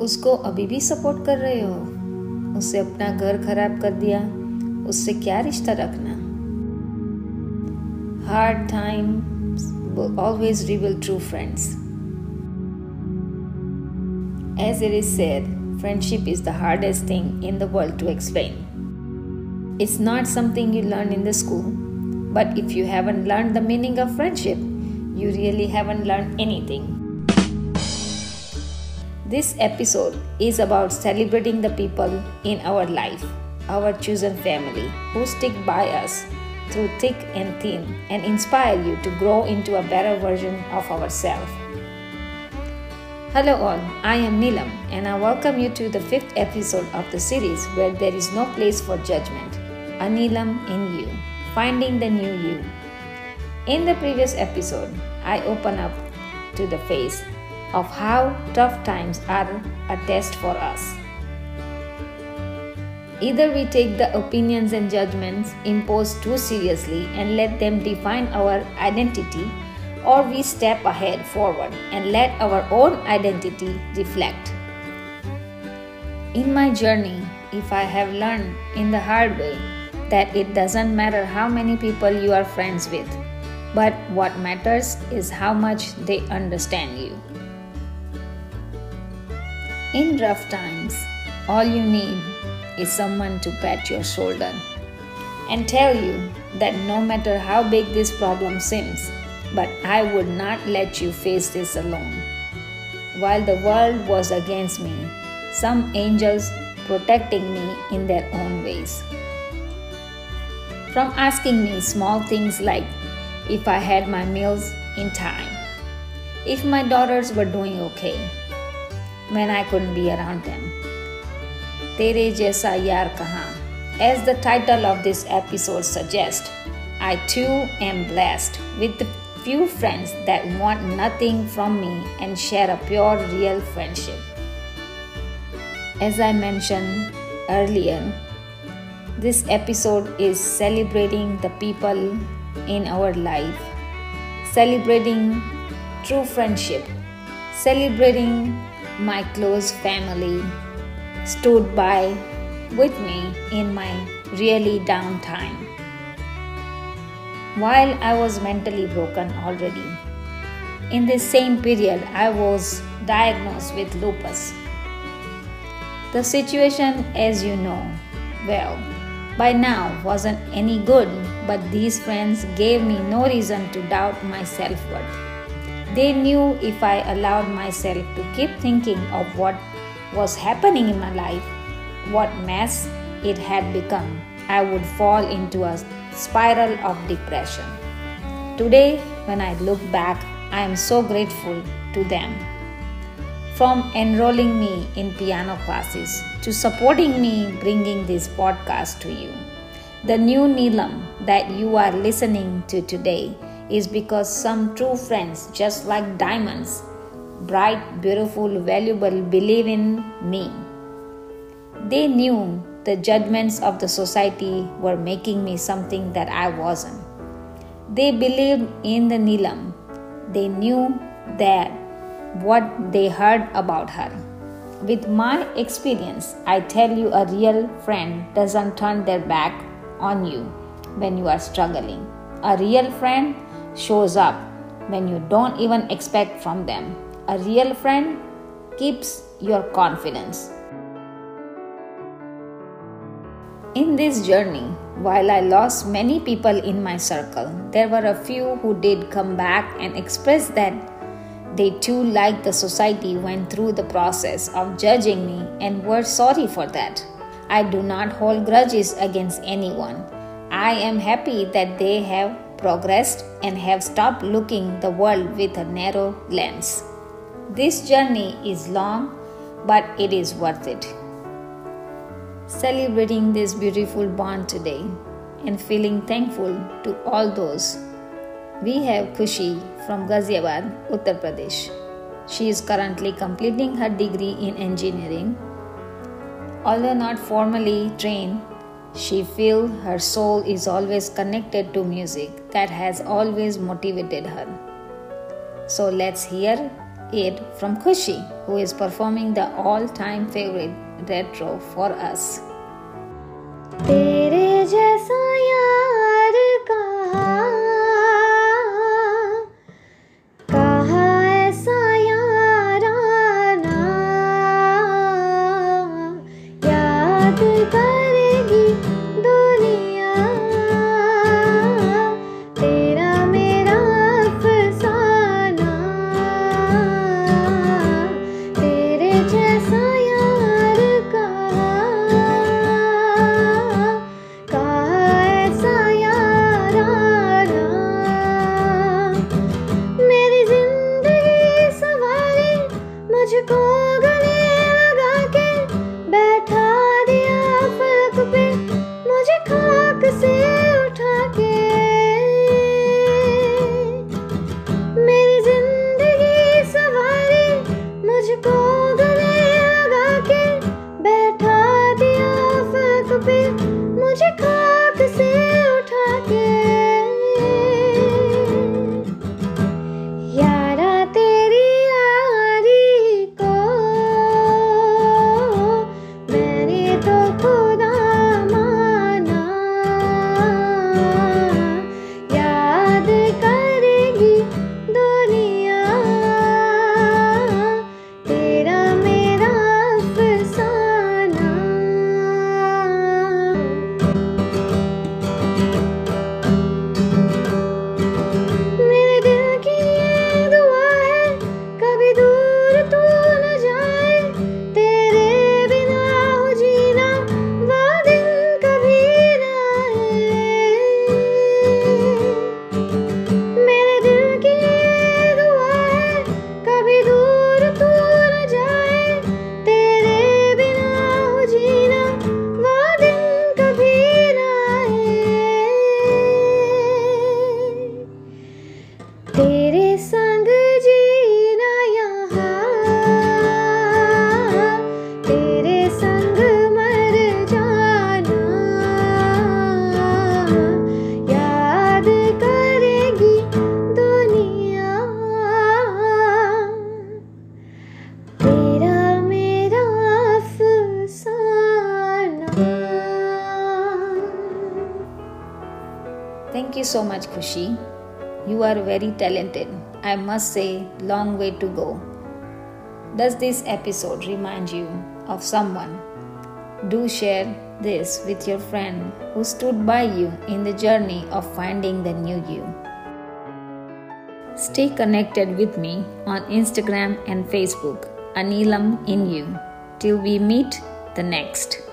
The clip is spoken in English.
उसको अभी भी सपोर्ट कर रहे हो? उसे अपना घर खराब कर दिया? उससे क्या रिश्ता रखना? Hard time always reveal true friends as it is said friendship is the hardest thing in the world to explain it's not something you learn in the school but if you haven't learn the meaning of friendship you really haven't learn anything This episode is about celebrating the people in our life, our chosen family who stick by us through thick and thin and inspire you to grow into a better version of ourselves. Hello, all. I am Nilam, and I welcome you to the fifth episode of the series where there is no place for judgment. A Nilam in you, finding the new you. In the previous episode, I open up to the face of how tough times are a test for us. Either we take the opinions and judgments imposed too seriously and let them define our identity, or we step ahead forward and let our own identity reflect. In my journey, if I have learned in the hard way that it doesn't matter how many people you are friends with, but what matters is how much they understand you. In rough times, all you need is someone to pat your shoulder and tell you that no matter how big this problem seems, but I would not let you face this alone. While the world was against me, some angels protecting me in their own ways. From asking me small things like if I had my meals in time, if my daughters were doing okay, when I couldn't be around them. Tere Jaisa Yaar Kahan. As the title of this episode suggests, I too am blessed with the few friends that want nothing from me and share a pure, real friendship. As I mentioned earlier, this episode is celebrating the people in our life, celebrating true friendship, celebrating my close family stood by with me in my really down time. While I was mentally broken already, in this same period, I was diagnosed with lupus. The situation, as you know, well, by now wasn't any good, but these friends gave me no reason to doubt my self worth. They knew if I allowed myself to keep thinking of what was happening in my life, what mess it had become, I would fall into a spiral of depression. Today, when I look back, I am so grateful to them. From enrolling me in piano classes to supporting me bringing this podcast to you. The new Nilam that you are listening to today is because some true friends, just like diamonds, bright, beautiful, valuable, believe in me. They knew the judgments of the society were making me something that I wasn't. They believed in the Nilam. They knew that what they heard about her. With my experience, I tell you a real friend doesn't turn their back on you when you are struggling. A real friend shows up when you don't even expect from them. A real friend keeps your confidence. In this journey, while I lost many people in my circle, there were a few who did come back and express that they too, like the society, went through the process of judging me and were sorry for that. I do not hold grudges against anyone. I am happy that they have progressed and have stopped looking the world with a narrow lens. This journey is long, but it is worth it. Celebrating this beautiful bond today and feeling thankful to all those. We have Khushi from Ghaziabad, Uttar Pradesh. She is currently completing her degree in engineering. Although not formally trained, she feels her soul is always connected to music that has always motivated her. So let's hear it from Khushi, who is performing the all time favorite retro for us. baby. Major Thank you so much, Khushi. You are very talented. I must say, long way to go. Does this episode remind you of someone? Do share this with your friend who stood by you in the journey of finding the new you. Stay connected with me on Instagram and Facebook, A Nilam in You. Till we meet the next.